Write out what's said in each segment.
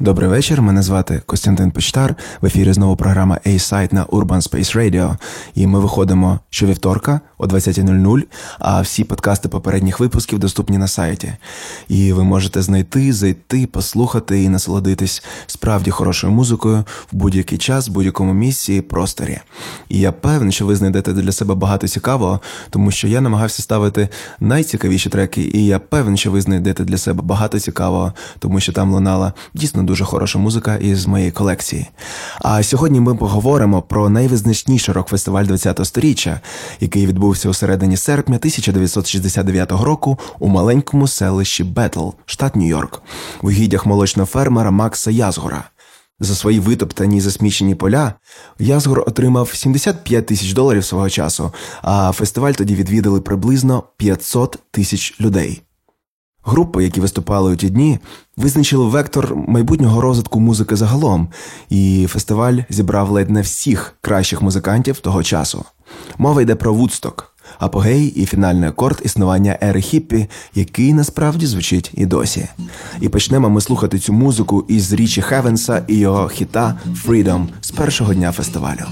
Добрий вечір. Мене звати Костянтин Почтар. В ефірі знову програма A-Site на Urban Space Radio. І ми виходимо щовівторка о 20.00, а всі подкасти попередніх випусків доступні на сайті. І ви можете знайти, зайти, послухати і насолодитись справді хорошою музикою в будь-який час, в будь-якому місці і просторі. І я певний, що ви знайдете для себе багато цікавого, тому що я намагався ставити найцікавіші треки, і я певний, що ви знайдете для себе багато цікавого, тому що там лунала дійсно дуже хороша музика із моєї колекції. А сьогодні ми поговоримо про найвизначніший рок-фестиваль 20-го сторіччя, який відбувся у середині серпня 1969 року у маленькому селищі Бетл, штат Нью-Йорк, у гідях молочного фермера Макса Язгора. За свої витоптані і засмічені поля Язгор отримав 75 тисяч доларів свого часу, а фестиваль тоді відвідали приблизно 500 тисяч людей. Групи, які виступали у ті дні, визначили вектор майбутнього розвитку музики загалом, і фестиваль зібрав ледь не всіх кращих музикантів того часу. Мова йде про Вудсток, апогей і фінальний акорд існування ери хіппі, який насправді звучить і досі. І почнемо ми слухати цю музику із річі Хевенса і його хіта Freedom з першого дня фестивалю.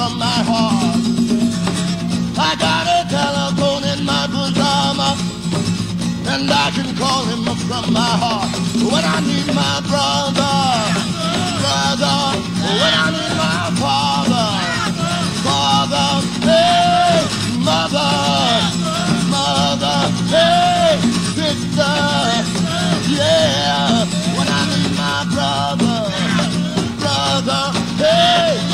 from my heart. I got a telephone in my pajama, and I can call him up from my heart. When I need my brother, brother, when I need my father, father, hey, mother, mother, hey, sister, yeah. When I need my brother, brother, hey.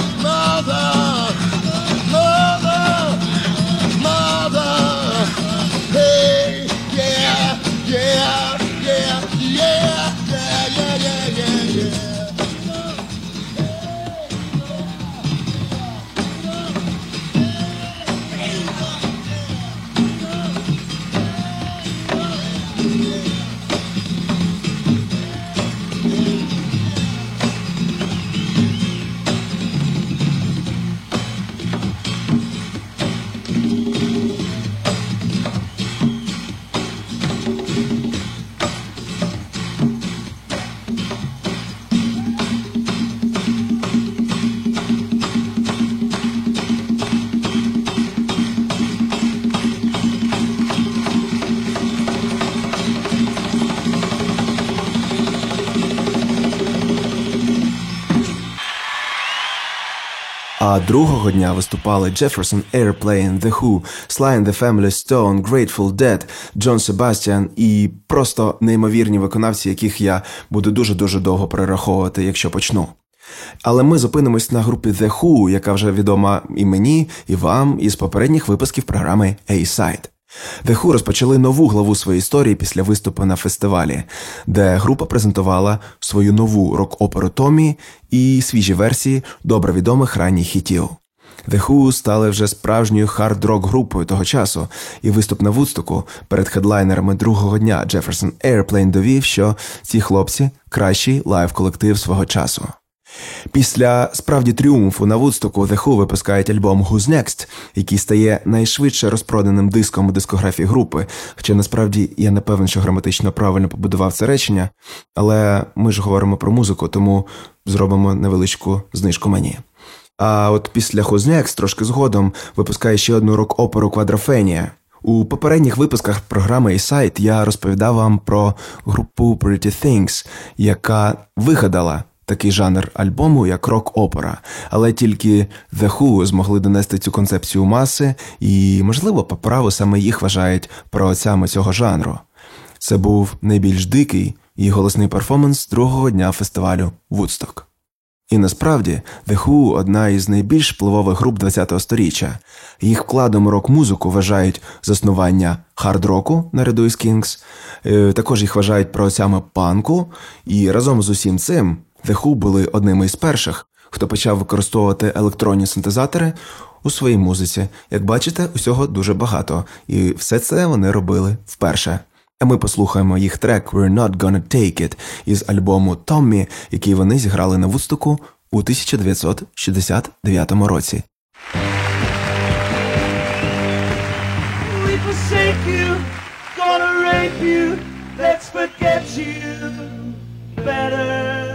А другого дня виступали Jefferson Airplane, The Who, Sly and the Family Stone, Grateful Dead, Джон Sebastian і просто неймовірні виконавці, яких я буду дуже дуже довго перераховувати, якщо почну. Але ми зупинимось на групі The Who, яка вже відома і мені, і вам із попередніх випусків програми A-Side. The Who розпочали нову главу своєї історії після виступу на фестивалі, де група презентувала свою нову рок-оперу Томі і свіжі версії добре відомих ранніх хітів. The Who стали вже справжньою хард-рок групою того часу, і виступ на Вудстоку перед хедлайнерами другого дня Jefferson Airplane довів, що ці хлопці кращий лайв-колектив свого часу. Після справді тріумфу на Вудстоку The Who випускають альбом Who's Next, який стає найшвидше розпроданим диском у дискографії групи. Хоча насправді я не певен, що граматично правильно побудував це речення, але ми ж говоримо про музику, тому зробимо невеличку знижку мені. А от після Who's Next трошки згодом випускає ще одну рок-оперу Квадрофенія. У попередніх випусках програми «Eastside» я розповідав вам про групу Pretty Things, яка вигадала такий жанр альбому, як рок-опера, але тільки The Who змогли донести цю концепцію маси, і, можливо, по праву саме їх вважають праотцями цього жанру. Це був найбільш дикий і голосний перформанс другого дня фестивалю Вудсток. І насправді The Who – одна із найбільш впливових груп ХХ століття. Їх вкладом рок-музику вважають заснування хард-року наряду із Kings, е, також їх вважають праотцями панку, і разом з усім цим The Who були одними із перших, хто почав використовувати електронні синтезатори у своїй музиці. Як бачите, усього дуже багато, і все це вони робили вперше. А ми послухаємо їх трек «We're Not Gonna Take It» із альбому Томмі, який вони зіграли на вустуку у 1969 році. We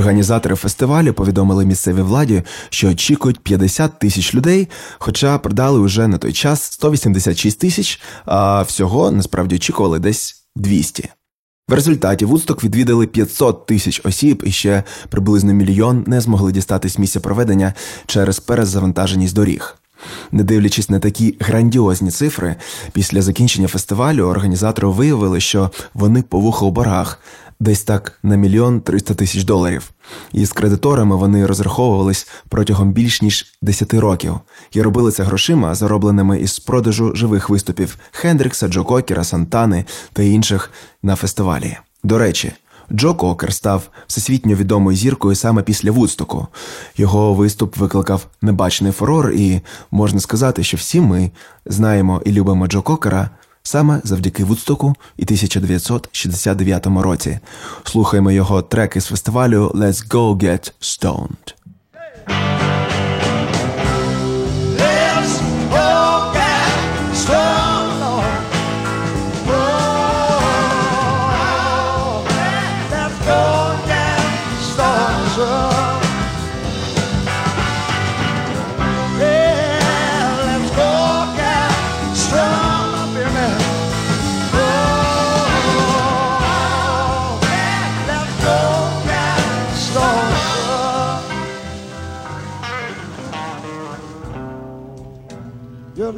Організатори фестивалю повідомили місцевій владі, що очікують 50 тисяч людей, хоча продали уже на той час 186 тисяч, а всього насправді очікували десь 200. В результаті Вудсток відвідали 500 тисяч осіб, і ще приблизно мільйон не змогли дістатись місця проведення через перезавантаженість доріг. Не дивлячись на такі грандіозні цифри, після закінчення фестивалю організатори виявили, що вони по вухо у боргах, десь так на мільйон триста тисяч доларів. І з кредиторами вони розраховувались протягом більш ніж 10 років і робили це грошима, заробленими із продажу живих виступів Хендрікса, Джо Кокера, Сантани та інших на фестивалі. До речі. Джо Кокер став всесвітньо відомою зіркою саме після Вудстоку. Його виступ викликав небачений фурор, і можна сказати, що всі ми знаємо і любимо Джо Кокера саме завдяки Вудстоку і 1969 році. Слухаємо його треки з фестивалю Let's Go Get Stoned.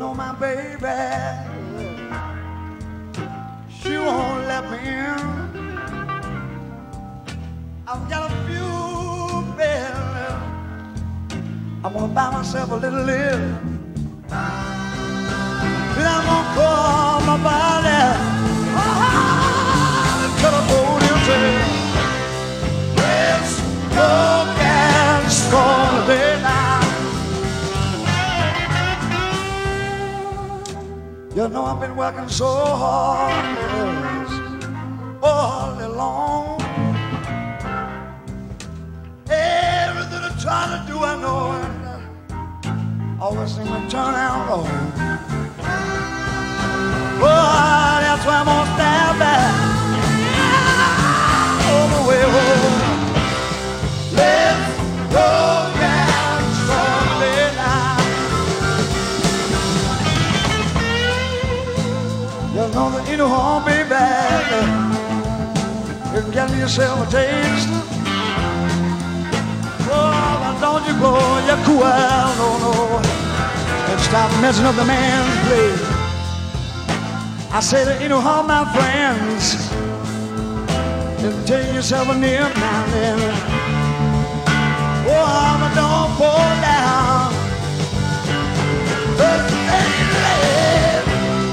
Know my baby, she won't let me in. I've got a few bills. I'm gonna buy myself a little live. Then I'm gonna call my body You know I've been working so hard yes, all day long. Everything I try to do, I know it always seem to turn out wrong. Get yourself a taste. Oh, but don't you go, you cool, no, no. And stop messing up the man's play. I say that you know how my friends. And take yourself a nip now and then. Oh, but don't fall down.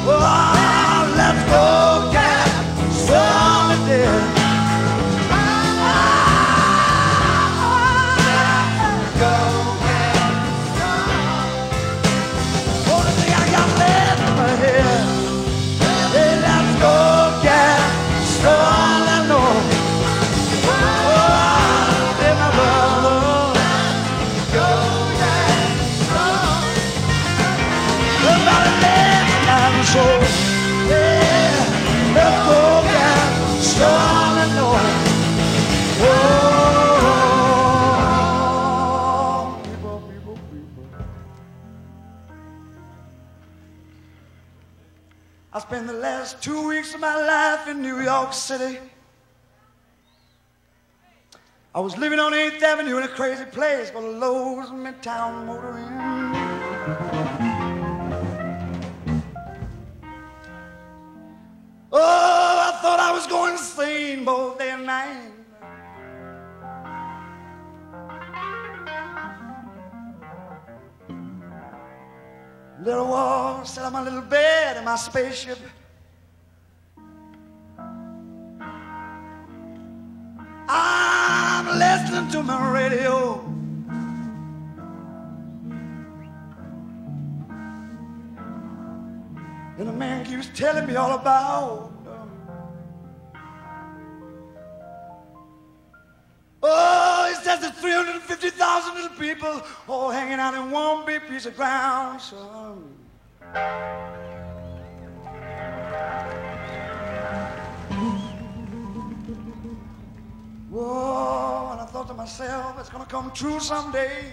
Oh, let's go get some today. Go City. I was living on 8th Avenue in a crazy place called Lowe's Midtown Motor Inn. Oh, I thought I was going insane both day and night. Little wall, sat on my little bed in my spaceship. Listening to my radio. And the man keeps telling me all about. Uh, oh, he says there's 350,000 little people all hanging out in one big piece of ground, son. Whoa, and I thought to myself, it's gonna come true someday.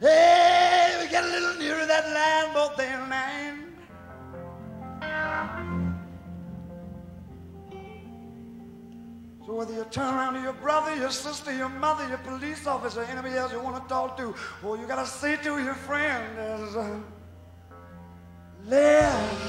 Hey, we get a little nearer that land, both day and. So whether you turn around to your brother, your sister, your mother, your police officer, anybody else you want to talk to, all you gotta say to your friend uh, Léa!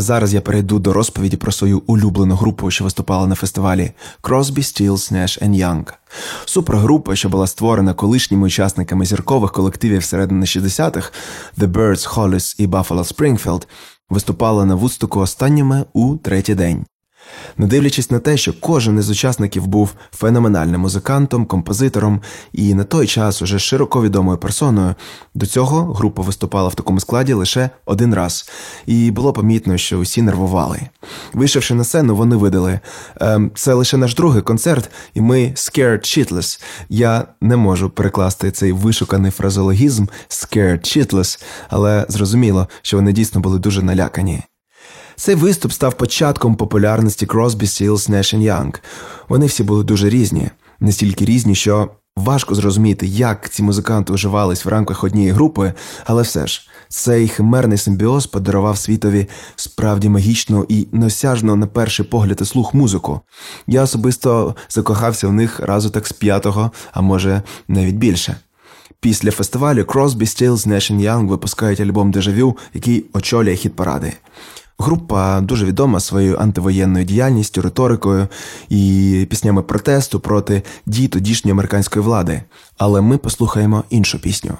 Зараз я перейду до розповіді про свою улюблену групу, що виступала на фестивалі Crosby, Stills, Nash Young. Супергрупа, що була створена колишніми учасниками зіркових колективів середини 60-х The Birds, Hollis і Buffalo Springfield, виступала на Вудстоку останніми у третій день. Не дивлячись на те, що кожен із учасників був феноменальним музикантом, композитором і на той час уже широко відомою персоною, до цього група виступала в такому складі лише один раз, і було помітно, що усі нервували. Вийшовши на сцену, вони видали «Ем, це лише наш другий концерт, і ми scared shitless». Я не можу перекласти цей вишуканий фразологізм scared shitless, але зрозуміло, що вони дійсно були дуже налякані. Цей виступ став початком популярності Crosby, Stills, Nash Young. Вони всі були дуже різні, настільки різні, що важко зрозуміти, як ці музиканти уживались в рамках однієї групи, але все ж цей химерний симбіоз подарував світові справді магічну і неосяжну на перший погляд і слух музику. Я особисто закохався в них разу так з п'ятого, а може навіть більше. Після фестивалю Crosby, Stills, Nash Young випускають альбом Дежавю, який очолює хіт-паради. Група дуже відома своєю антивоєнною діяльністю, риторикою і піснями протесту проти дій тодішньої американської влади. Але ми послухаємо іншу пісню.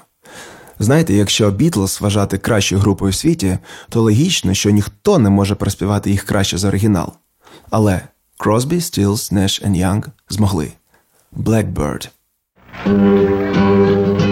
Знаєте, якщо Бітлз вважати кращою групою в світі, то логічно, що ніхто не може проспівати їх краще за оригінал. Але Crosby, Stills, Nash Young змогли. Blackbird. Blackbird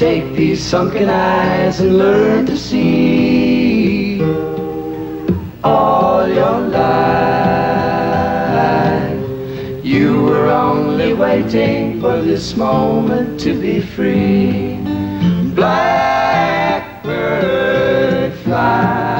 Take these sunken eyes and learn to see all your life. You were only waiting for this moment to be free. Blackbird fly,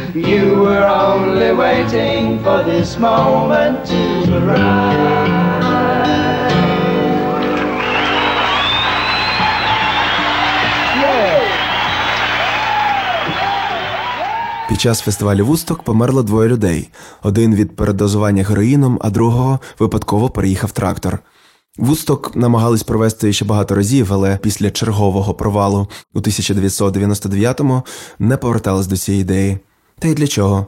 You were only waiting for this moment to arise. Під час фестивалю Вусток померло двоє людей: один від передозування героїном, а другого випадково переїхав трактор. Вусток намагались провести ще багато разів, але після чергового провалу у 1999-му не повертались до цієї ідеї. Та й для чого?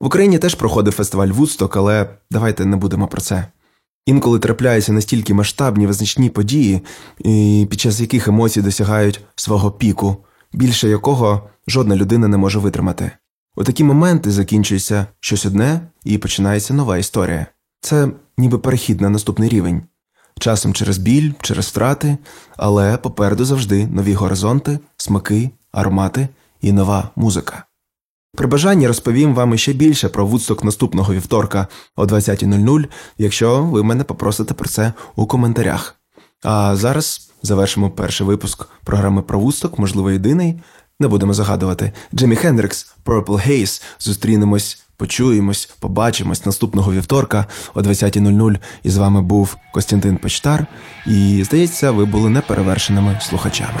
В Україні теж проходив фестиваль Вусток, але давайте не будемо про це. Інколи трапляються настільки масштабні визначні події, під час яких емоції досягають свого піку, більше якого жодна людина не може витримати. У такі моменти закінчується щось одне і починається нова історія. Це ніби перехід на наступний рівень. Часом через біль, через втрати, але попереду завжди нові горизонти, смаки, аромати і нова музика. При бажанні розповім вам іще більше про вудсток наступного вівторка о 20.00, якщо ви мене попросите про це у коментарях. А зараз завершимо перший випуск програми про вудсток, можливо, єдиний. Не будемо загадувати. Джиммі Хендрикс, Purple Haze. Зустрінемось, почуємось, побачимось наступного вівторка о 20.00. І з вами був Костянтин Почтар. І здається, ви були неперевершеними слухачами.